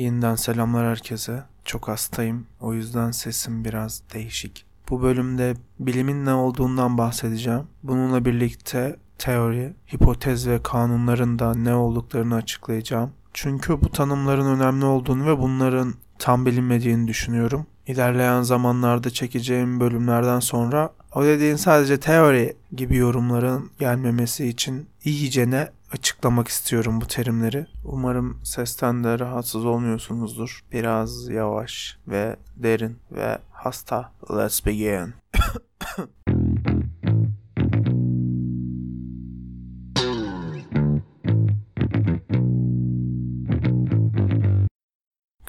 Yeniden selamlar herkese. Çok hastayım. O yüzden sesim biraz değişik. Bu bölümde bilimin ne olduğundan bahsedeceğim. Bununla birlikte teori, hipotez ve kanunların da ne olduklarını açıklayacağım. Çünkü bu tanımların önemli olduğunu ve bunların tam bilinmediğini düşünüyorum. İlerleyen zamanlarda çekeceğim bölümlerden sonra o dediğin sadece teori gibi yorumların gelmemesi için iyicene açıklamak istiyorum bu terimleri. Umarım sesten de rahatsız olmuyorsunuzdur. Biraz yavaş ve derin ve hasta. Let's begin.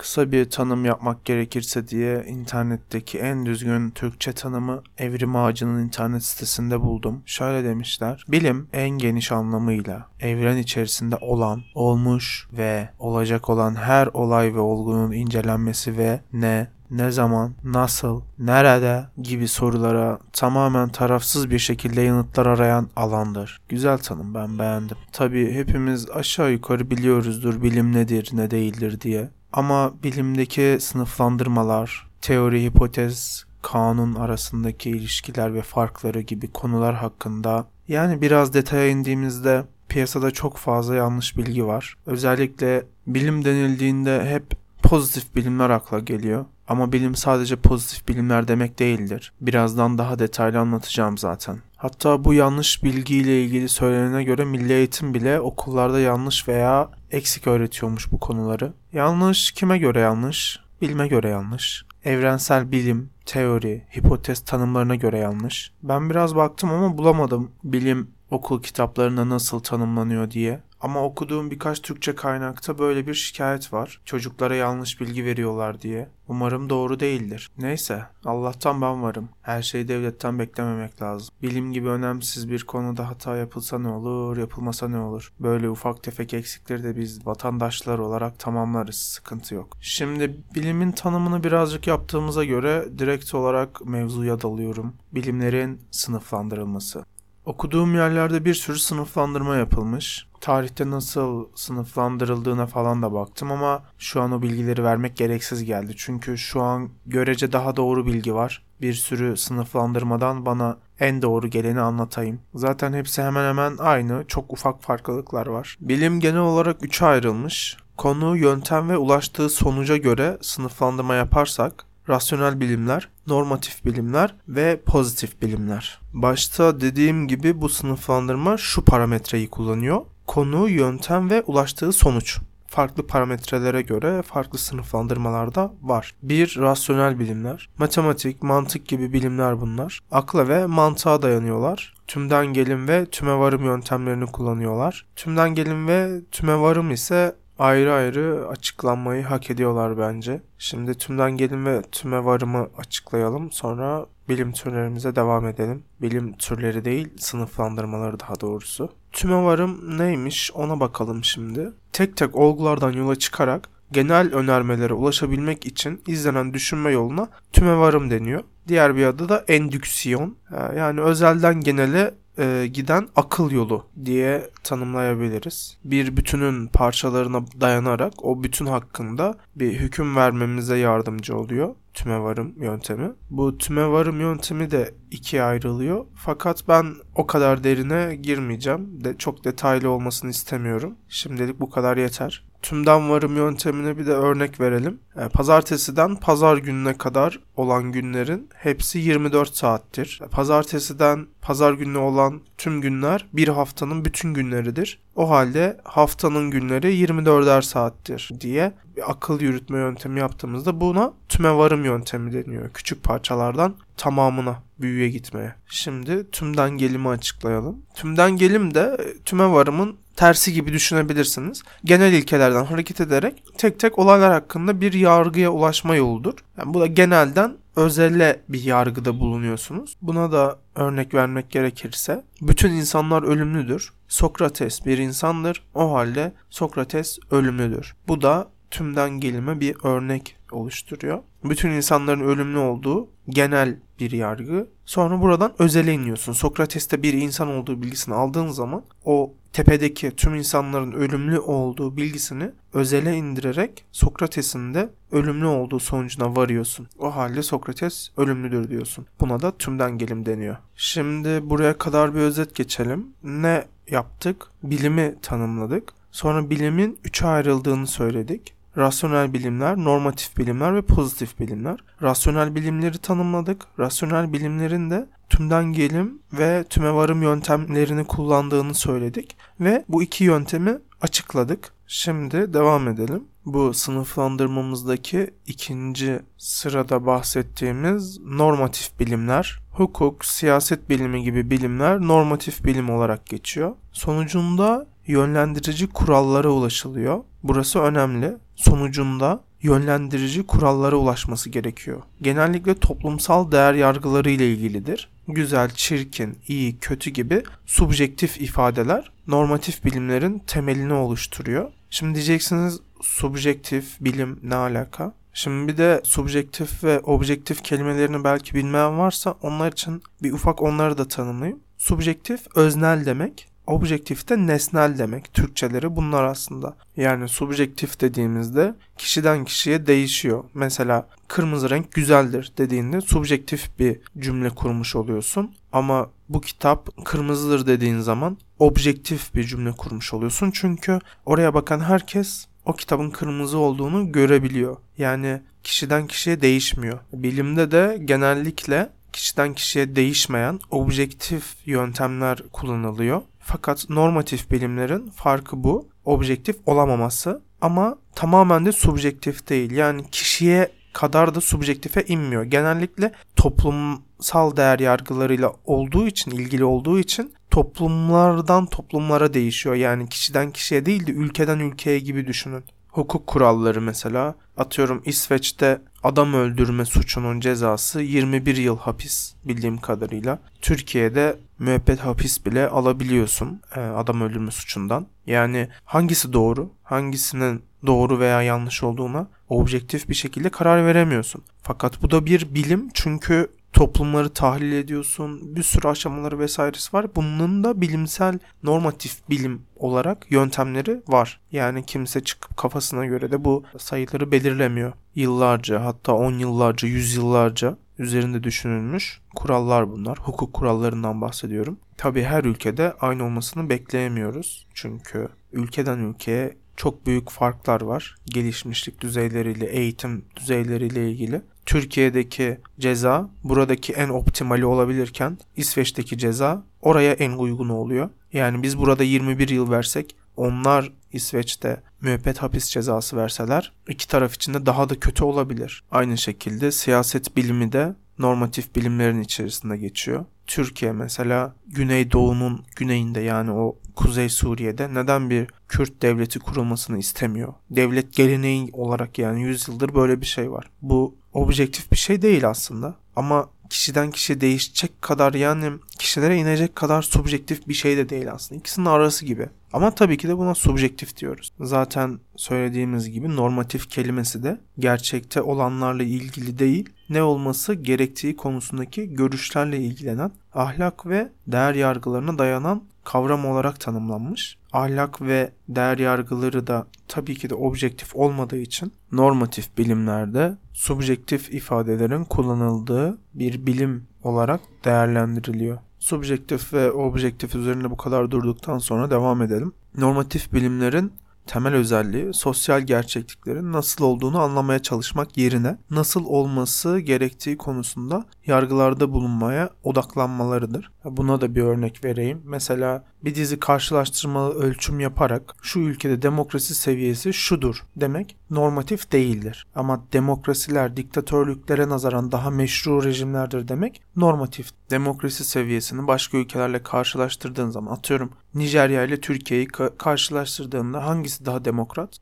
Kısa bir tanım yapmak gerekirse diye internetteki en düzgün Türkçe tanımı Evrim Ağacı'nın internet sitesinde buldum. Şöyle demişler. Bilim en geniş anlamıyla evren içerisinde olan, olmuş ve olacak olan her olay ve olgunun incelenmesi ve ne, ne zaman, nasıl, nerede gibi sorulara tamamen tarafsız bir şekilde yanıtlar arayan alandır. Güzel tanım ben beğendim. Tabii hepimiz aşağı yukarı biliyoruzdur bilim nedir ne değildir diye. Ama bilimdeki sınıflandırmalar, teori, hipotez, kanun arasındaki ilişkiler ve farkları gibi konular hakkında yani biraz detaya indiğimizde piyasada çok fazla yanlış bilgi var. Özellikle bilim denildiğinde hep pozitif bilimler akla geliyor. Ama bilim sadece pozitif bilimler demek değildir. Birazdan daha detaylı anlatacağım zaten. Hatta bu yanlış bilgiyle ilgili söylenene göre milli eğitim bile okullarda yanlış veya eksik öğretiyormuş bu konuları. Yanlış kime göre yanlış? Bilime göre yanlış. Evrensel bilim, teori, hipotez tanımlarına göre yanlış. Ben biraz baktım ama bulamadım bilim okul kitaplarında nasıl tanımlanıyor diye. Ama okuduğum birkaç Türkçe kaynakta böyle bir şikayet var. Çocuklara yanlış bilgi veriyorlar diye. Umarım doğru değildir. Neyse, Allah'tan ben varım. Her şeyi devletten beklememek lazım. Bilim gibi önemsiz bir konuda hata yapılsa ne olur, yapılmasa ne olur? Böyle ufak tefek eksikleri de biz vatandaşlar olarak tamamlarız. Sıkıntı yok. Şimdi bilimin tanımını birazcık yaptığımıza göre direkt olarak mevzuya dalıyorum. Bilimlerin sınıflandırılması. Okuduğum yerlerde bir sürü sınıflandırma yapılmış. Tarihte nasıl sınıflandırıldığına falan da baktım ama şu an o bilgileri vermek gereksiz geldi. Çünkü şu an görece daha doğru bilgi var. Bir sürü sınıflandırmadan bana en doğru geleni anlatayım. Zaten hepsi hemen hemen aynı. Çok ufak farklılıklar var. Bilim genel olarak üçe ayrılmış. Konu, yöntem ve ulaştığı sonuca göre sınıflandırma yaparsak rasyonel bilimler, normatif bilimler ve pozitif bilimler. Başta dediğim gibi bu sınıflandırma şu parametreyi kullanıyor. Konu, yöntem ve ulaştığı sonuç. Farklı parametrelere göre farklı sınıflandırmalarda var. Bir, rasyonel bilimler. Matematik, mantık gibi bilimler bunlar. Akla ve mantığa dayanıyorlar. Tümden gelim ve tüme varım yöntemlerini kullanıyorlar. Tümden gelim ve tüme varım ise ayrı ayrı açıklanmayı hak ediyorlar bence. Şimdi tümden gelin ve tüme varımı açıklayalım. Sonra bilim türlerimize devam edelim. Bilim türleri değil, sınıflandırmaları daha doğrusu. Tüme varım neymiş ona bakalım şimdi. Tek tek olgulardan yola çıkarak genel önermelere ulaşabilmek için izlenen düşünme yoluna tüme varım deniyor. Diğer bir adı da endüksiyon. Yani özelden genele e, giden akıl yolu diye tanımlayabiliriz. Bir bütünün parçalarına dayanarak o bütün hakkında bir hüküm vermemize yardımcı oluyor tümevarım yöntemi. Bu tümevarım yöntemi de ikiye ayrılıyor. Fakat ben o kadar derine girmeyeceğim. De çok detaylı olmasını istemiyorum. Şimdilik bu kadar yeter. Tümden varım yöntemine bir de örnek verelim. E, pazartesiden pazar gününe kadar olan günlerin hepsi 24 saattir. E, pazartesiden pazar gününe olan tüm günler bir haftanın bütün günleridir. O halde haftanın günleri 24'er saattir diye bir akıl yürütme yöntemi yaptığımızda buna tüme varım yöntemi deniyor. Küçük parçalardan tamamına büyüye gitmeye. Şimdi tümden gelimi açıklayalım. Tümden gelim de tüme varımın tersi gibi düşünebilirsiniz. Genel ilkelerden hareket ederek tek tek olaylar hakkında bir yargıya ulaşma yoludur. Yani bu da genelden özelle bir yargıda bulunuyorsunuz. Buna da örnek vermek gerekirse bütün insanlar ölümlüdür. Sokrates bir insandır. O halde Sokrates ölümlüdür. Bu da tümden gelime bir örnek oluşturuyor. Bütün insanların ölümlü olduğu genel bir yargı. Sonra buradan özele iniyorsun. Sokrates'te bir insan olduğu bilgisini aldığın zaman o tepedeki tüm insanların ölümlü olduğu bilgisini özele indirerek Sokrates'in de ölümlü olduğu sonucuna varıyorsun. O halde Sokrates ölümlüdür diyorsun. Buna da tümden gelim deniyor. Şimdi buraya kadar bir özet geçelim. Ne yaptık? Bilimi tanımladık. Sonra bilimin üçe ayrıldığını söyledik. Rasyonel bilimler, normatif bilimler ve pozitif bilimler. Rasyonel bilimleri tanımladık. Rasyonel bilimlerin de tümden gelim ve tüme varım yöntemlerini kullandığını söyledik ve bu iki yöntemi açıkladık. Şimdi devam edelim. Bu sınıflandırmamızdaki ikinci sırada bahsettiğimiz normatif bilimler, hukuk, siyaset bilimi gibi bilimler normatif bilim olarak geçiyor. Sonucunda yönlendirici kurallara ulaşılıyor. Burası önemli. Sonucunda yönlendirici kurallara ulaşması gerekiyor. Genellikle toplumsal değer yargıları ile ilgilidir. Güzel, çirkin, iyi, kötü gibi subjektif ifadeler normatif bilimlerin temelini oluşturuyor. Şimdi diyeceksiniz subjektif bilim ne alaka? Şimdi bir de subjektif ve objektif kelimelerini belki bilmeyen varsa onlar için bir ufak onları da tanımlayayım. Subjektif öznel demek. Objektif de nesnel demek. Türkçeleri bunlar aslında. Yani subjektif dediğimizde kişiden kişiye değişiyor. Mesela kırmızı renk güzeldir dediğinde subjektif bir cümle kurmuş oluyorsun. Ama bu kitap kırmızıdır dediğin zaman objektif bir cümle kurmuş oluyorsun. Çünkü oraya bakan herkes o kitabın kırmızı olduğunu görebiliyor. Yani kişiden kişiye değişmiyor. Bilimde de genellikle kişiden kişiye değişmeyen objektif yöntemler kullanılıyor. Fakat normatif bilimlerin farkı bu. Objektif olamaması ama tamamen de subjektif değil. Yani kişiye kadar da subjektife inmiyor. Genellikle toplumsal değer yargılarıyla olduğu için, ilgili olduğu için toplumlardan toplumlara değişiyor. Yani kişiden kişiye değil de ülkeden ülkeye gibi düşünün. Hukuk kuralları mesela atıyorum İsveç'te adam öldürme suçunun cezası 21 yıl hapis bildiğim kadarıyla. Türkiye'de müebbet hapis bile alabiliyorsun e, adam öldürme suçundan. Yani hangisi doğru, hangisinin doğru veya yanlış olduğuna objektif bir şekilde karar veremiyorsun. Fakat bu da bir bilim çünkü toplumları tahlil ediyorsun. Bir sürü aşamaları vesairesi var. Bunun da bilimsel normatif bilim olarak yöntemleri var. Yani kimse çıkıp kafasına göre de bu sayıları belirlemiyor. Yıllarca hatta 10 yıllarca, 100 yıllarca üzerinde düşünülmüş kurallar bunlar. Hukuk kurallarından bahsediyorum. Tabii her ülkede aynı olmasını bekleyemiyoruz. Çünkü ülkeden ülkeye çok büyük farklar var. Gelişmişlik düzeyleriyle, eğitim düzeyleriyle ilgili. Türkiye'deki ceza buradaki en optimali olabilirken İsveç'teki ceza oraya en uygunu oluyor. Yani biz burada 21 yıl versek onlar İsveç'te müebbet hapis cezası verseler iki taraf için de daha da kötü olabilir. Aynı şekilde siyaset bilimi de normatif bilimlerin içerisinde geçiyor. Türkiye mesela Güneydoğu'nun güneyinde yani o Kuzey Suriye'de neden bir Kürt devleti kurulmasını istemiyor? Devlet geleneği olarak yani 100 yıldır böyle bir şey var. Bu objektif bir şey değil aslında ama kişiden kişiye değişecek kadar yani kişilere inecek kadar subjektif bir şey de değil aslında. İkisinin arası gibi. Ama tabii ki de buna subjektif diyoruz. Zaten söylediğimiz gibi normatif kelimesi de gerçekte olanlarla ilgili değil, ne olması gerektiği konusundaki görüşlerle ilgilenen ahlak ve değer yargılarına dayanan kavram olarak tanımlanmış. Ahlak ve değer yargıları da tabii ki de objektif olmadığı için normatif bilimlerde subjektif ifadelerin kullanıldığı bir bilim olarak değerlendiriliyor. Subjektif ve objektif üzerinde bu kadar durduktan sonra devam edelim. Normatif bilimlerin temel özelliği sosyal gerçekliklerin nasıl olduğunu anlamaya çalışmak yerine nasıl olması gerektiği konusunda yargılarda bulunmaya odaklanmalarıdır. Buna da bir örnek vereyim. Mesela bir dizi karşılaştırmalı ölçüm yaparak şu ülkede demokrasi seviyesi şudur demek normatif değildir. Ama demokrasiler diktatörlüklere nazaran daha meşru rejimlerdir demek normatif. Demokrasi seviyesini başka ülkelerle karşılaştırdığın zaman atıyorum Nijerya ile Türkiye'yi ka- karşılaştırdığında hangisi daha demokrat?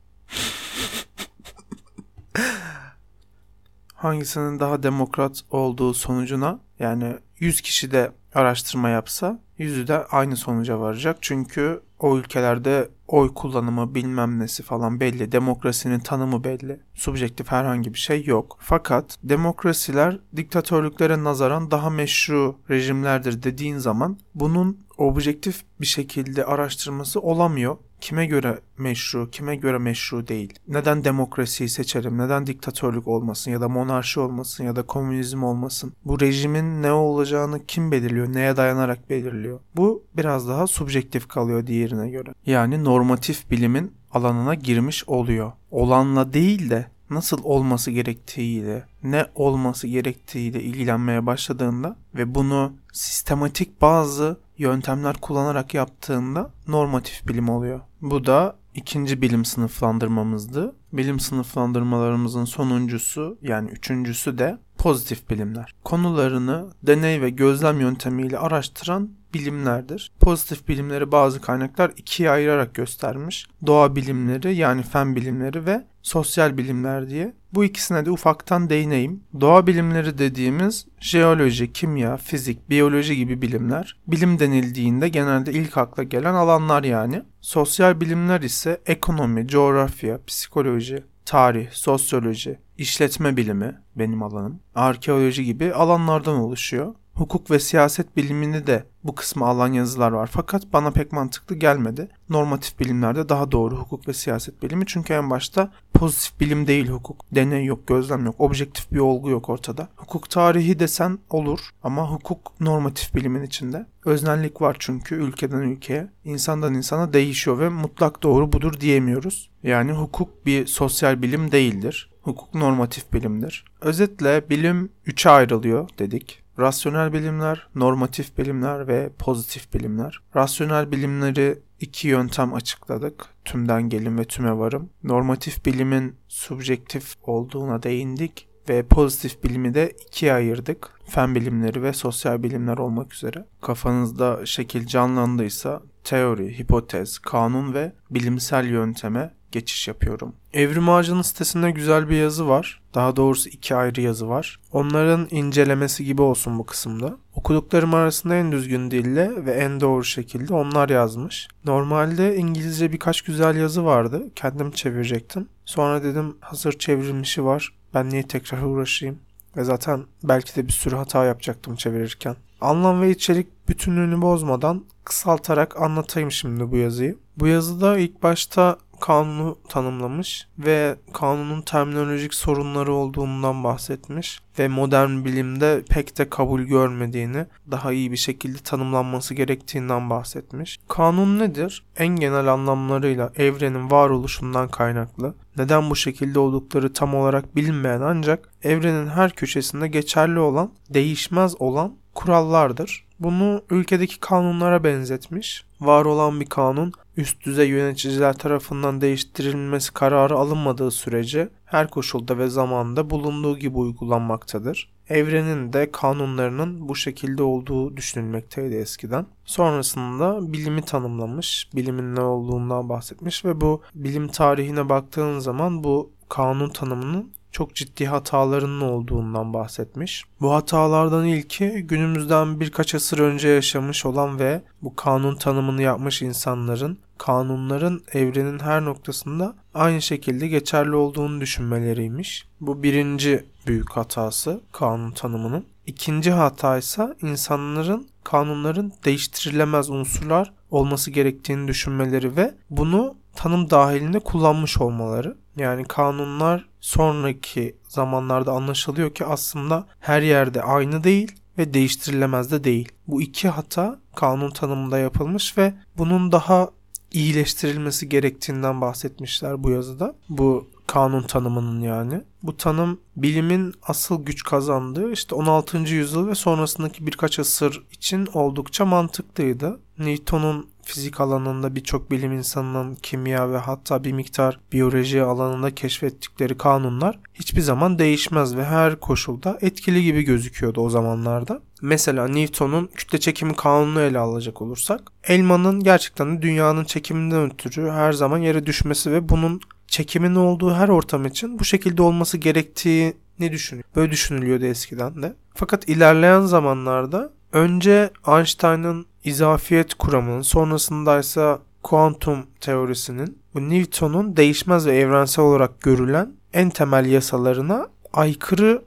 Hangisinin daha demokrat olduğu sonucuna yani 100 kişi de araştırma yapsa yüzü de aynı sonuca varacak. Çünkü o ülkelerde oy kullanımı bilmem nesi falan belli. Demokrasinin tanımı belli. Subjektif herhangi bir şey yok. Fakat demokrasiler diktatörlüklere nazaran daha meşru rejimlerdir dediğin zaman bunun objektif bir şekilde araştırması olamıyor kime göre meşru, kime göre meşru değil? Neden demokrasiyi seçerim? Neden diktatörlük olmasın ya da monarşi olmasın ya da komünizm olmasın? Bu rejimin ne olacağını kim belirliyor? Neye dayanarak belirliyor? Bu biraz daha subjektif kalıyor diğerine göre. Yani normatif bilimin alanına girmiş oluyor. Olanla değil de nasıl olması gerektiğiyle, ne olması gerektiğiyle ilgilenmeye başladığında ve bunu sistematik bazı yöntemler kullanarak yaptığında normatif bilim oluyor. Bu da ikinci bilim sınıflandırmamızdı. Bilim sınıflandırmalarımızın sonuncusu yani üçüncüsü de pozitif bilimler. Konularını deney ve gözlem yöntemiyle araştıran bilimlerdir. Pozitif bilimleri bazı kaynaklar ikiye ayırarak göstermiş. Doğa bilimleri yani fen bilimleri ve sosyal bilimler diye. Bu ikisine de ufaktan değineyim. Doğa bilimleri dediğimiz jeoloji, kimya, fizik, biyoloji gibi bilimler. Bilim denildiğinde genelde ilk akla gelen alanlar yani. Sosyal bilimler ise ekonomi, coğrafya, psikoloji, tarih, sosyoloji, işletme bilimi benim alanım, arkeoloji gibi alanlardan oluşuyor hukuk ve siyaset bilimini de bu kısmı alan yazılar var. Fakat bana pek mantıklı gelmedi. Normatif bilimlerde daha doğru hukuk ve siyaset bilimi. Çünkü en başta pozitif bilim değil hukuk. Deney yok, gözlem yok, objektif bir olgu yok ortada. Hukuk tarihi desen olur ama hukuk normatif bilimin içinde. Öznellik var çünkü ülkeden ülkeye, insandan insana değişiyor ve mutlak doğru budur diyemiyoruz. Yani hukuk bir sosyal bilim değildir. Hukuk normatif bilimdir. Özetle bilim üçe ayrılıyor dedik. Rasyonel bilimler, normatif bilimler ve pozitif bilimler. Rasyonel bilimleri iki yöntem açıkladık. Tümden gelin ve tüme varım. Normatif bilimin subjektif olduğuna değindik ve pozitif bilimi de ikiye ayırdık. Fen bilimleri ve sosyal bilimler olmak üzere. Kafanızda şekil canlandıysa teori, hipotez, kanun ve bilimsel yönteme geçiş yapıyorum. Evrim Ağacı'nın sitesinde güzel bir yazı var. Daha doğrusu iki ayrı yazı var. Onların incelemesi gibi olsun bu kısımda. Okuduklarım arasında en düzgün dille ve en doğru şekilde onlar yazmış. Normalde İngilizce birkaç güzel yazı vardı. Kendim çevirecektim. Sonra dedim hazır çevrilmişi var. Ben niye tekrar uğraşayım? Ve zaten belki de bir sürü hata yapacaktım çevirirken. Anlam ve içerik bütünlüğünü bozmadan kısaltarak anlatayım şimdi bu yazıyı. Bu yazıda ilk başta kanunu tanımlamış ve kanunun terminolojik sorunları olduğundan bahsetmiş ve modern bilimde pek de kabul görmediğini, daha iyi bir şekilde tanımlanması gerektiğinden bahsetmiş. Kanun nedir? En genel anlamlarıyla evrenin varoluşundan kaynaklı, neden bu şekilde oldukları tam olarak bilinmeyen ancak evrenin her köşesinde geçerli olan, değişmez olan kurallardır. Bunu ülkedeki kanunlara benzetmiş. Var olan bir kanun üst düzey yöneticiler tarafından değiştirilmesi kararı alınmadığı sürece her koşulda ve zamanda bulunduğu gibi uygulanmaktadır. Evrenin de kanunlarının bu şekilde olduğu düşünülmekteydi eskiden. Sonrasında bilimi tanımlamış, bilimin ne olduğundan bahsetmiş ve bu bilim tarihine baktığın zaman bu kanun tanımının çok ciddi hatalarının olduğundan bahsetmiş. Bu hatalardan ilki günümüzden birkaç asır önce yaşamış olan ve bu kanun tanımını yapmış insanların kanunların evrenin her noktasında aynı şekilde geçerli olduğunu düşünmeleriymiş. Bu birinci büyük hatası kanun tanımının. İkinci hata ise insanların kanunların değiştirilemez unsurlar olması gerektiğini düşünmeleri ve bunu tanım dahilinde kullanmış olmaları. Yani kanunlar sonraki zamanlarda anlaşılıyor ki aslında her yerde aynı değil ve değiştirilemez de değil. Bu iki hata kanun tanımında yapılmış ve bunun daha iyileştirilmesi gerektiğinden bahsetmişler bu yazıda. Bu kanun tanımının yani. Bu tanım bilimin asıl güç kazandığı işte 16. yüzyıl ve sonrasındaki birkaç asır için oldukça mantıklıydı. Newton'un fizik alanında birçok bilim insanının kimya ve hatta bir miktar biyoloji alanında keşfettikleri kanunlar hiçbir zaman değişmez ve her koşulda etkili gibi gözüküyordu o zamanlarda. Mesela Newton'un kütle çekimi kanunu ele alacak olursak elmanın gerçekten de dünyanın çekiminden ötürü her zaman yere düşmesi ve bunun çekimin olduğu her ortam için bu şekilde olması gerektiğini düşünüyor. Böyle düşünülüyordu eskiden de. Fakat ilerleyen zamanlarda önce Einstein'ın izafiyet kuramının sonrasında ise kuantum teorisinin Newton'un değişmez ve evrensel olarak görülen en temel yasalarına aykırı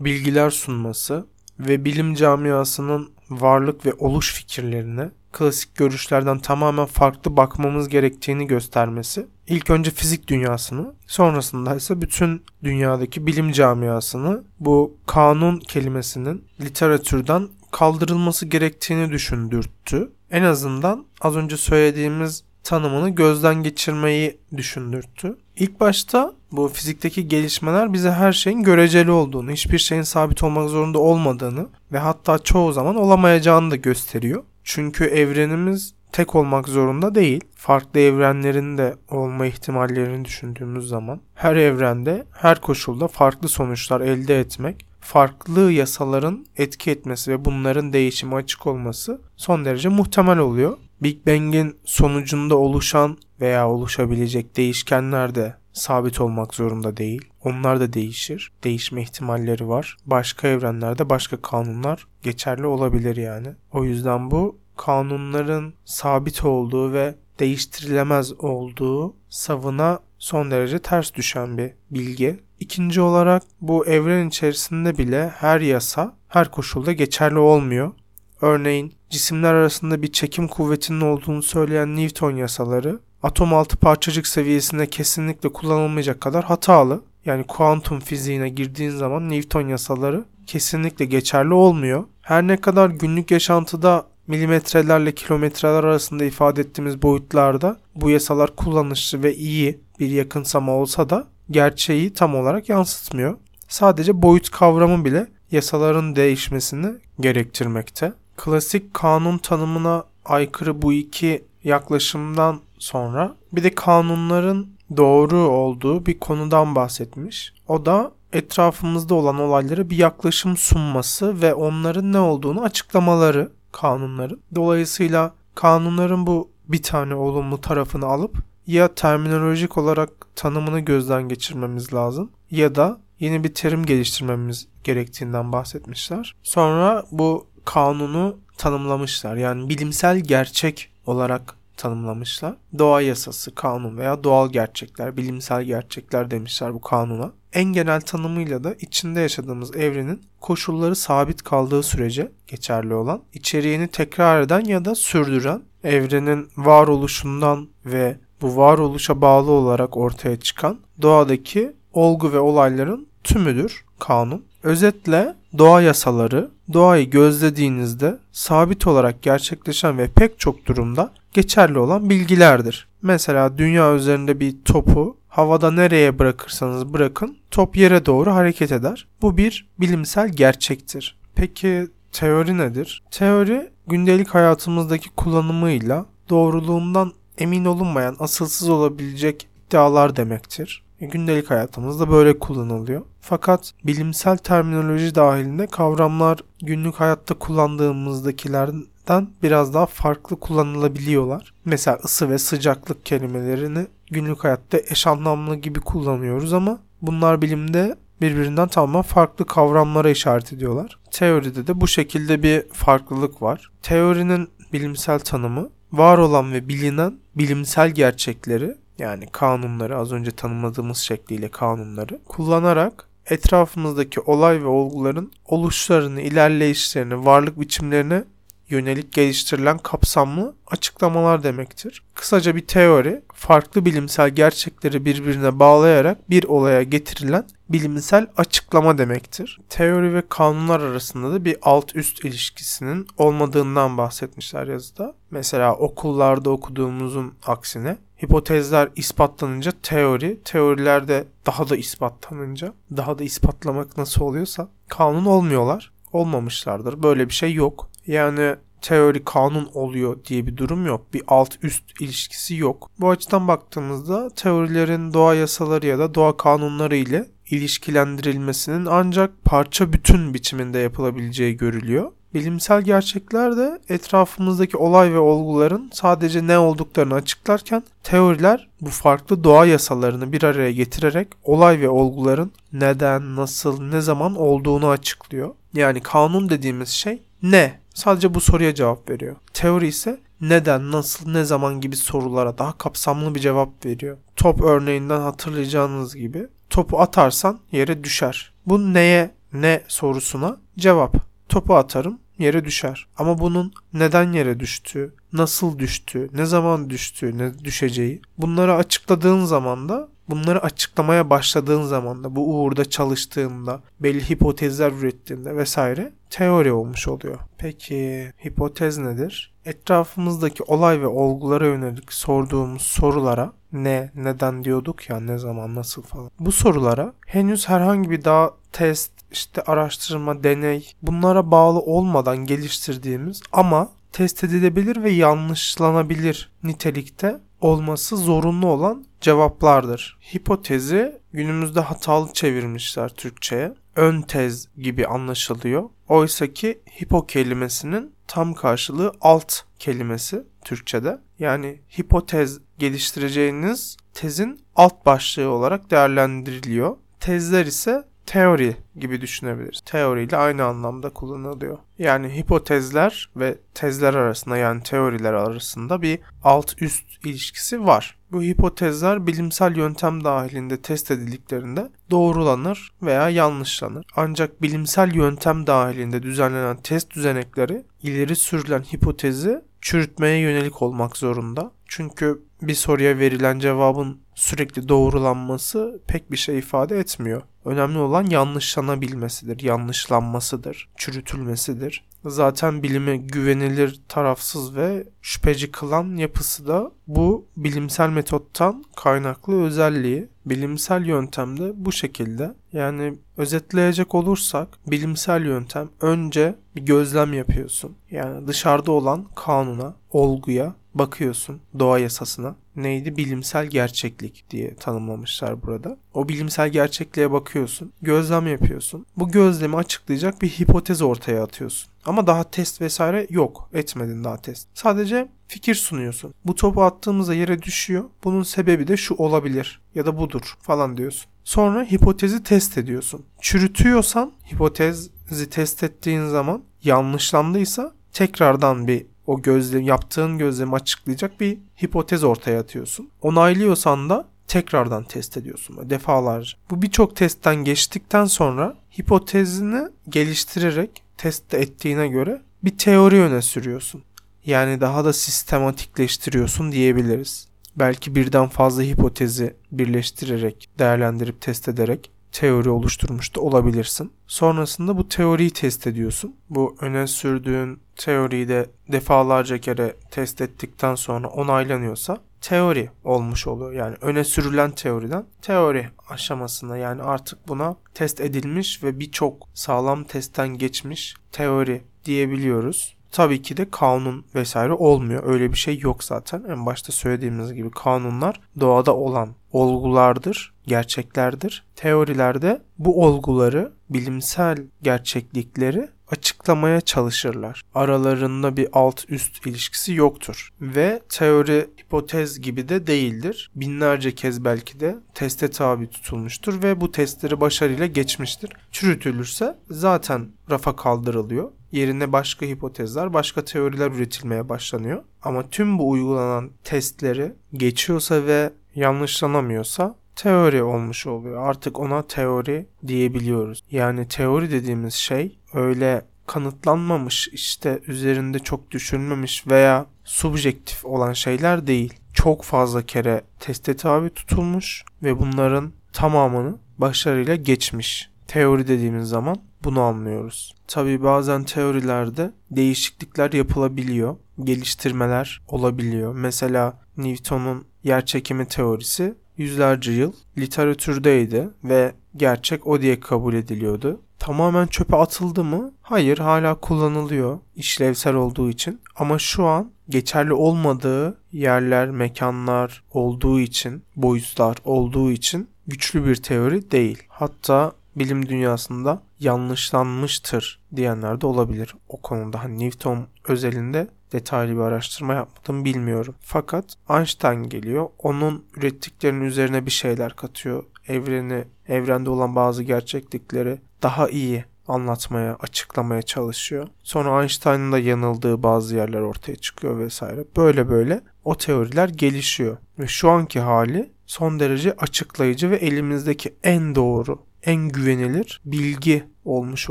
bilgiler sunması ve bilim camiasının varlık ve oluş fikirlerine klasik görüşlerden tamamen farklı bakmamız gerektiğini göstermesi. İlk önce fizik dünyasını, sonrasında ise bütün dünyadaki bilim camiasını bu kanun kelimesinin literatürden kaldırılması gerektiğini düşündürttü. En azından az önce söylediğimiz tanımını gözden geçirmeyi düşündürttü. İlk başta bu fizikteki gelişmeler bize her şeyin göreceli olduğunu, hiçbir şeyin sabit olmak zorunda olmadığını ve hatta çoğu zaman olamayacağını da gösteriyor. Çünkü evrenimiz tek olmak zorunda değil. Farklı evrenlerin de olma ihtimallerini düşündüğümüz zaman her evrende, her koşulda farklı sonuçlar elde etmek, farklı yasaların etki etmesi ve bunların değişimi açık olması son derece muhtemel oluyor. Big Bang'in sonucunda oluşan veya oluşabilecek değişkenler de sabit olmak zorunda değil. Onlar da değişir. Değişme ihtimalleri var. Başka evrenlerde başka kanunlar geçerli olabilir yani. O yüzden bu kanunların sabit olduğu ve değiştirilemez olduğu savına son derece ters düşen bir bilgi. İkinci olarak bu evren içerisinde bile her yasa her koşulda geçerli olmuyor. Örneğin cisimler arasında bir çekim kuvvetinin olduğunu söyleyen Newton yasaları atom altı parçacık seviyesinde kesinlikle kullanılmayacak kadar hatalı. Yani kuantum fiziğine girdiğin zaman Newton yasaları kesinlikle geçerli olmuyor. Her ne kadar günlük yaşantıda milimetrelerle kilometreler arasında ifade ettiğimiz boyutlarda bu yasalar kullanışlı ve iyi bir yakınsama olsa da gerçeği tam olarak yansıtmıyor. Sadece boyut kavramı bile yasaların değişmesini gerektirmekte. Klasik kanun tanımına aykırı bu iki yaklaşımdan sonra bir de kanunların doğru olduğu bir konudan bahsetmiş. O da etrafımızda olan olaylara bir yaklaşım sunması ve onların ne olduğunu açıklamaları kanunların. Dolayısıyla kanunların bu bir tane olumlu tarafını alıp ya terminolojik olarak tanımını gözden geçirmemiz lazım ya da yeni bir terim geliştirmemiz gerektiğinden bahsetmişler. Sonra bu kanunu tanımlamışlar. Yani bilimsel gerçek olarak tanımlamışlar. Doğa yasası, kanun veya doğal gerçekler, bilimsel gerçekler demişler bu kanuna. En genel tanımıyla da içinde yaşadığımız evrenin koşulları sabit kaldığı sürece geçerli olan, içeriğini tekrar eden ya da sürdüren, evrenin varoluşundan ve bu varoluşa bağlı olarak ortaya çıkan doğadaki olgu ve olayların tümüdür kanun. Özetle doğa yasaları doğayı gözlediğinizde sabit olarak gerçekleşen ve pek çok durumda geçerli olan bilgilerdir. Mesela dünya üzerinde bir topu havada nereye bırakırsanız bırakın top yere doğru hareket eder. Bu bir bilimsel gerçektir. Peki teori nedir? Teori gündelik hayatımızdaki kullanımıyla doğruluğundan emin olunmayan, asılsız olabilecek iddialar demektir. Gündelik hayatımızda böyle kullanılıyor. Fakat bilimsel terminoloji dahilinde kavramlar günlük hayatta kullandığımızdakilerden biraz daha farklı kullanılabiliyorlar. Mesela ısı ve sıcaklık kelimelerini günlük hayatta eş anlamlı gibi kullanıyoruz ama bunlar bilimde birbirinden tamamen farklı kavramlara işaret ediyorlar. Teoride de bu şekilde bir farklılık var. Teorinin bilimsel tanımı var olan ve bilinen bilimsel gerçekleri yani kanunları az önce tanımladığımız şekliyle kanunları kullanarak etrafımızdaki olay ve olguların oluşlarını, ilerleyişlerini, varlık biçimlerini yönelik geliştirilen kapsamlı açıklamalar demektir. Kısaca bir teori, farklı bilimsel gerçekleri birbirine bağlayarak bir olaya getirilen bilimsel açıklama demektir. Teori ve kanunlar arasında da bir alt üst ilişkisinin olmadığından bahsetmişler yazıda. Mesela okullarda okuduğumuzun aksine hipotezler ispatlanınca teori, teorilerde daha da ispatlanınca, daha da ispatlamak nasıl oluyorsa kanun olmuyorlar. Olmamışlardır. Böyle bir şey yok. Yani teori kanun oluyor diye bir durum yok. Bir alt üst ilişkisi yok. Bu açıdan baktığımızda teorilerin doğa yasaları ya da doğa kanunları ile ilişkilendirilmesinin ancak parça bütün biçiminde yapılabileceği görülüyor. Bilimsel gerçekler de etrafımızdaki olay ve olguların sadece ne olduklarını açıklarken teoriler bu farklı doğa yasalarını bir araya getirerek olay ve olguların neden, nasıl, ne zaman olduğunu açıklıyor. Yani kanun dediğimiz şey ne sadece bu soruya cevap veriyor. Teori ise neden, nasıl, ne zaman gibi sorulara daha kapsamlı bir cevap veriyor. Top örneğinden hatırlayacağınız gibi topu atarsan yere düşer. Bu neye, ne sorusuna cevap. Topu atarım, yere düşer. Ama bunun neden yere düştüğü, nasıl düştüğü, ne zaman düştüğü, ne düşeceği bunları açıkladığın zaman da bunları açıklamaya başladığın zaman da bu uğurda çalıştığında belli hipotezler ürettiğinde vesaire teori olmuş oluyor. Peki hipotez nedir? Etrafımızdaki olay ve olgulara yönelik sorduğumuz sorulara ne, neden diyorduk ya, ne zaman, nasıl falan. Bu sorulara henüz herhangi bir daha test, işte araştırma, deney bunlara bağlı olmadan geliştirdiğimiz ama test edilebilir ve yanlışlanabilir nitelikte olması zorunlu olan cevaplardır. Hipotezi günümüzde hatalı çevirmişler Türkçe'ye. Ön tez gibi anlaşılıyor. Oysa ki hipo kelimesinin tam karşılığı alt kelimesi Türkçe'de. Yani hipotez geliştireceğiniz tezin alt başlığı olarak değerlendiriliyor. Tezler ise teori gibi düşünebiliriz. Teori ile aynı anlamda kullanılıyor. Yani hipotezler ve tezler arasında yani teoriler arasında bir alt üst ilişkisi var. Bu hipotezler bilimsel yöntem dahilinde test edildiklerinde doğrulanır veya yanlışlanır. Ancak bilimsel yöntem dahilinde düzenlenen test düzenekleri ileri sürülen hipotezi çürütmeye yönelik olmak zorunda. Çünkü bir soruya verilen cevabın sürekli doğrulanması pek bir şey ifade etmiyor. Önemli olan yanlışlanabilmesidir, yanlışlanmasıdır, çürütülmesidir. Zaten bilime güvenilir, tarafsız ve şüpheci kılan yapısı da bu bilimsel metottan kaynaklı özelliği. Bilimsel yöntemde bu şekilde. Yani özetleyecek olursak bilimsel yöntem önce bir gözlem yapıyorsun. Yani dışarıda olan kanuna, olguya bakıyorsun doğa yasasına. Neydi? Bilimsel gerçeklik diye tanımlamışlar burada. O bilimsel gerçekliğe bakıyorsun. Gözlem yapıyorsun. Bu gözlemi açıklayacak bir hipotez ortaya atıyorsun. Ama daha test vesaire yok. Etmedin daha test. Sadece fikir sunuyorsun. Bu topu attığımızda yere düşüyor. Bunun sebebi de şu olabilir ya da budur falan diyorsun. Sonra hipotezi test ediyorsun. Çürütüyorsan hipotezi test ettiğin zaman yanlışlandıysa tekrardan bir o gözlem yaptığın gözlemi açıklayacak bir hipotez ortaya atıyorsun. Onaylıyorsan da tekrardan test ediyorsun defalarca. Bu birçok testten geçtikten sonra hipotezini geliştirerek test ettiğine göre bir teori öne sürüyorsun. Yani daha da sistematikleştiriyorsun diyebiliriz. Belki birden fazla hipotezi birleştirerek, değerlendirip test ederek teori oluşturmuş da olabilirsin. Sonrasında bu teoriyi test ediyorsun. Bu öne sürdüğün teoriyi de defalarca kere test ettikten sonra onaylanıyorsa teori olmuş oluyor. Yani öne sürülen teoriden teori aşamasına yani artık buna test edilmiş ve birçok sağlam testten geçmiş teori diyebiliyoruz. Tabii ki de kanun vesaire olmuyor. Öyle bir şey yok zaten. En başta söylediğimiz gibi kanunlar doğada olan olgulardır, gerçeklerdir. Teorilerde bu olguları, bilimsel gerçeklikleri açıklamaya çalışırlar. Aralarında bir alt üst ilişkisi yoktur ve teori hipotez gibi de değildir. Binlerce kez belki de teste tabi tutulmuştur ve bu testleri başarıyla geçmiştir. Çürütülürse zaten rafa kaldırılıyor. Yerine başka hipotezler, başka teoriler üretilmeye başlanıyor. Ama tüm bu uygulanan testleri geçiyorsa ve yanlışlanamıyorsa teori olmuş oluyor. Artık ona teori diyebiliyoruz. Yani teori dediğimiz şey öyle kanıtlanmamış işte üzerinde çok düşünmemiş veya subjektif olan şeyler değil. Çok fazla kere teste tabi tutulmuş ve bunların tamamını başarıyla geçmiş. Teori dediğimiz zaman bunu anlıyoruz. Tabi bazen teorilerde değişiklikler yapılabiliyor, geliştirmeler olabiliyor. Mesela Newton'un yer çekimi teorisi yüzlerce yıl literatürdeydi ve gerçek o diye kabul ediliyordu. Tamamen çöpe atıldı mı? Hayır, hala kullanılıyor işlevsel olduğu için. Ama şu an geçerli olmadığı yerler, mekanlar olduğu için, boyutlar olduğu için güçlü bir teori değil. Hatta bilim dünyasında yanlışlanmıştır diyenler de olabilir o konuda. Hani Newton özelinde detaylı bir araştırma yapmadım bilmiyorum. Fakat Einstein geliyor. Onun ürettiklerinin üzerine bir şeyler katıyor. Evreni, evrende olan bazı gerçeklikleri daha iyi anlatmaya, açıklamaya çalışıyor. Sonra Einstein'ın da yanıldığı bazı yerler ortaya çıkıyor vesaire. Böyle böyle o teoriler gelişiyor. Ve şu anki hali son derece açıklayıcı ve elimizdeki en doğru, en güvenilir bilgi olmuş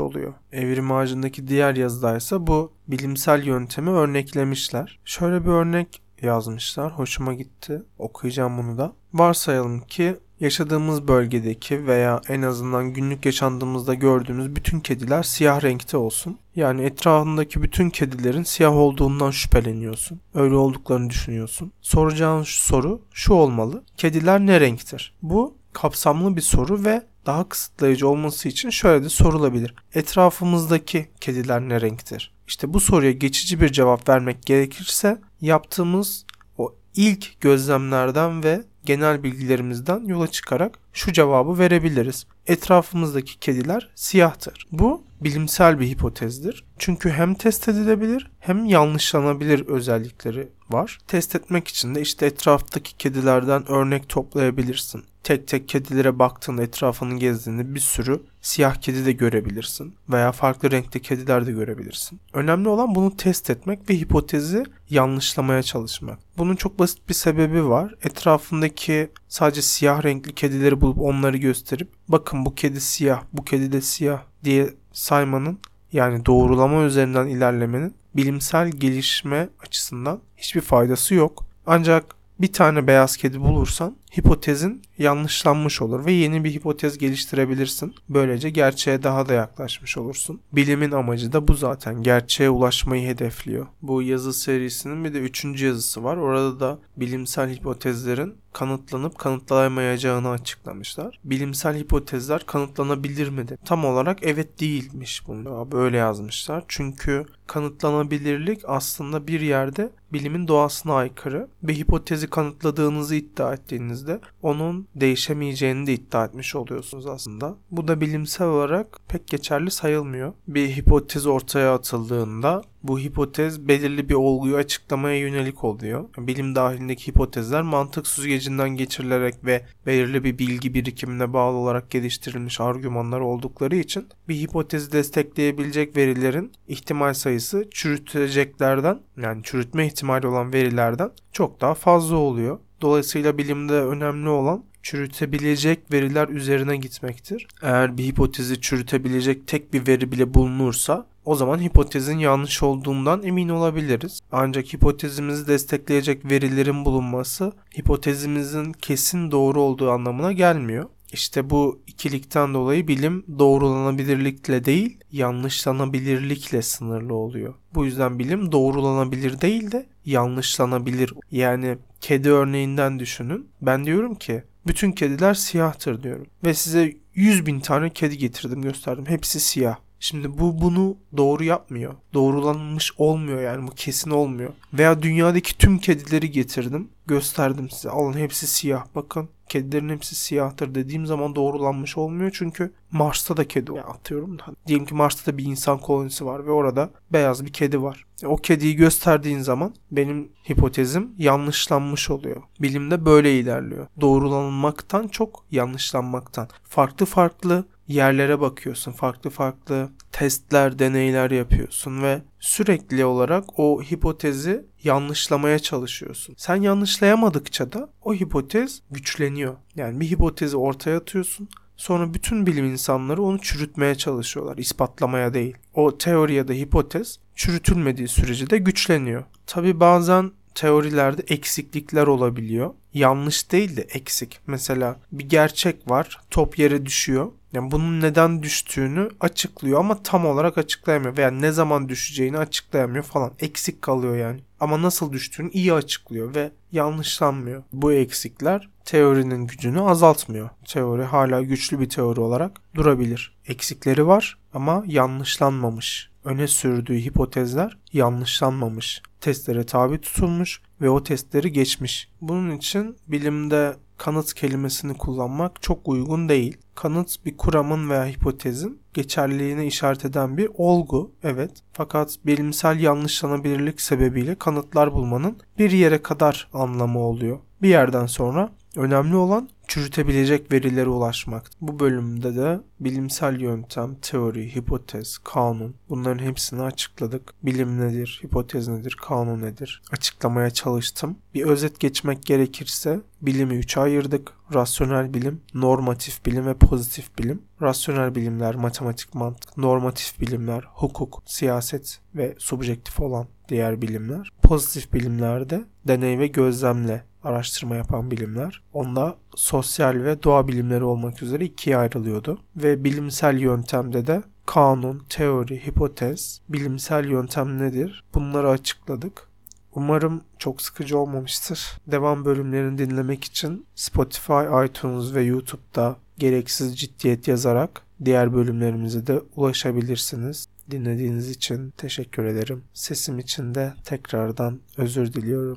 oluyor. Evrim ağacındaki diğer yazıdaysa bu bilimsel yöntemi örneklemişler. Şöyle bir örnek yazmışlar. Hoşuma gitti. Okuyacağım bunu da. Varsayalım ki yaşadığımız bölgedeki veya en azından günlük yaşandığımızda gördüğümüz bütün kediler siyah renkte olsun. Yani etrafındaki bütün kedilerin siyah olduğundan şüpheleniyorsun. Öyle olduklarını düşünüyorsun. Soracağın soru şu olmalı. Kediler ne renktir? Bu kapsamlı bir soru ve daha kısıtlayıcı olması için şöyle de sorulabilir. Etrafımızdaki kediler ne renktir? İşte bu soruya geçici bir cevap vermek gerekirse yaptığımız o ilk gözlemlerden ve genel bilgilerimizden yola çıkarak şu cevabı verebiliriz. Etrafımızdaki kediler siyahtır. Bu bilimsel bir hipotezdir. Çünkü hem test edilebilir hem yanlışlanabilir özellikleri var. Test etmek için de işte etraftaki kedilerden örnek toplayabilirsin. Tek tek kedilere baktığında etrafını gezdiğinde bir sürü siyah kedi de görebilirsin veya farklı renkte kediler de görebilirsin. Önemli olan bunu test etmek ve hipotezi yanlışlamaya çalışmak. Bunun çok basit bir sebebi var. Etrafındaki sadece siyah renkli kedileri bulup onları gösterip bakın bu kedi siyah, bu kedi de siyah diye saymanın yani doğrulama üzerinden ilerlemenin bilimsel gelişme açısından hiçbir faydası yok. Ancak bir tane beyaz kedi bulursan hipotezin yanlışlanmış olur ve yeni bir hipotez geliştirebilirsin. Böylece gerçeğe daha da yaklaşmış olursun. Bilimin amacı da bu zaten. Gerçeğe ulaşmayı hedefliyor. Bu yazı serisinin bir de üçüncü yazısı var. Orada da bilimsel hipotezlerin kanıtlanıp kanıtlayamayacağını açıklamışlar. Bilimsel hipotezler kanıtlanabilir mi de? Tam olarak evet değilmiş bunu. Böyle yazmışlar. Çünkü kanıtlanabilirlik aslında bir yerde bilimin doğasına aykırı ve hipotezi kanıtladığınızı iddia ettiğinizde onun değişemeyeceğini de iddia etmiş oluyorsunuz aslında. Bu da bilimsel olarak pek geçerli sayılmıyor. Bir hipotez ortaya atıldığında bu hipotez belirli bir olguyu açıklamaya yönelik oluyor. Bilim dahilindeki hipotezler mantık süzgecinden geçirilerek ve belirli bir bilgi birikimine bağlı olarak geliştirilmiş argümanlar oldukları için bir hipotezi destekleyebilecek verilerin ihtimal sayısı çürüteceklerden yani çürütme ihtimali olan verilerden çok daha fazla oluyor. Dolayısıyla bilimde önemli olan çürütebilecek veriler üzerine gitmektir. Eğer bir hipotezi çürütebilecek tek bir veri bile bulunursa o zaman hipotezin yanlış olduğundan emin olabiliriz. Ancak hipotezimizi destekleyecek verilerin bulunması hipotezimizin kesin doğru olduğu anlamına gelmiyor. İşte bu ikilikten dolayı bilim doğrulanabilirlikle değil, yanlışlanabilirlikle sınırlı oluyor. Bu yüzden bilim doğrulanabilir değil de yanlışlanabilir. Yani kedi örneğinden düşünün. Ben diyorum ki bütün kediler siyahtır diyorum. Ve size 100 bin tane kedi getirdim gösterdim. Hepsi siyah. Şimdi bu bunu doğru yapmıyor. Doğrulanmış olmuyor yani bu kesin olmuyor. Veya dünyadaki tüm kedileri getirdim. Gösterdim size. Alın hepsi siyah. Bakın kedilerin hepsi siyahtır dediğim zaman doğrulanmış olmuyor. Çünkü Mars'ta da kedi var. Atıyorum da. Diyelim ki Mars'ta da bir insan kolonisi var ve orada beyaz bir kedi var. O kediyi gösterdiğin zaman benim hipotezim yanlışlanmış oluyor. Bilimde böyle ilerliyor. Doğrulanmaktan çok yanlışlanmaktan. Farklı farklı yerlere bakıyorsun. Farklı farklı testler, deneyler yapıyorsun ve sürekli olarak o hipotezi yanlışlamaya çalışıyorsun. Sen yanlışlayamadıkça da o hipotez güçleniyor. Yani bir hipotezi ortaya atıyorsun. Sonra bütün bilim insanları onu çürütmeye çalışıyorlar, ispatlamaya değil. O teori ya da hipotez çürütülmediği sürece de güçleniyor. Tabi bazen teorilerde eksiklikler olabiliyor. Yanlış değil de eksik. Mesela bir gerçek var, top yere düşüyor. Yani bunun neden düştüğünü açıklıyor ama tam olarak açıklayamıyor veya ne zaman düşeceğini açıklayamıyor falan. Eksik kalıyor yani. Ama nasıl düştüğünü iyi açıklıyor ve yanlışlanmıyor. Bu eksikler teorinin gücünü azaltmıyor. Teori hala güçlü bir teori olarak durabilir. Eksikleri var ama yanlışlanmamış. Öne sürdüğü hipotezler yanlışlanmamış. Testlere tabi tutulmuş ve o testleri geçmiş. Bunun için bilimde kanıt kelimesini kullanmak çok uygun değil. Kanıt bir kuramın veya hipotezin geçerliliğine işaret eden bir olgu, evet. Fakat bilimsel yanlışlanabilirlik sebebiyle kanıtlar bulmanın bir yere kadar anlamı oluyor. Bir yerden sonra önemli olan çürütebilecek verilere ulaşmak. Bu bölümde de bilimsel yöntem, teori, hipotez, kanun bunların hepsini açıkladık. Bilim nedir, hipotez nedir, kanun nedir açıklamaya çalıştım. Bir özet geçmek gerekirse bilimi üçe ayırdık. Rasyonel bilim, normatif bilim ve pozitif bilim. Rasyonel bilimler matematik, mantık, normatif bilimler hukuk, siyaset ve subjektif olan diğer bilimler. Pozitif bilimlerde deney ve gözlemle araştırma yapan bilimler. Onda sosyal ve doğa bilimleri olmak üzere ikiye ayrılıyordu. Ve bilimsel yöntemde de kanun, teori, hipotez, bilimsel yöntem nedir? Bunları açıkladık. Umarım çok sıkıcı olmamıştır. Devam bölümlerini dinlemek için Spotify, iTunes ve YouTube'da gereksiz ciddiyet yazarak diğer bölümlerimize de ulaşabilirsiniz. Dinlediğiniz için teşekkür ederim. Sesim için de tekrardan özür diliyorum.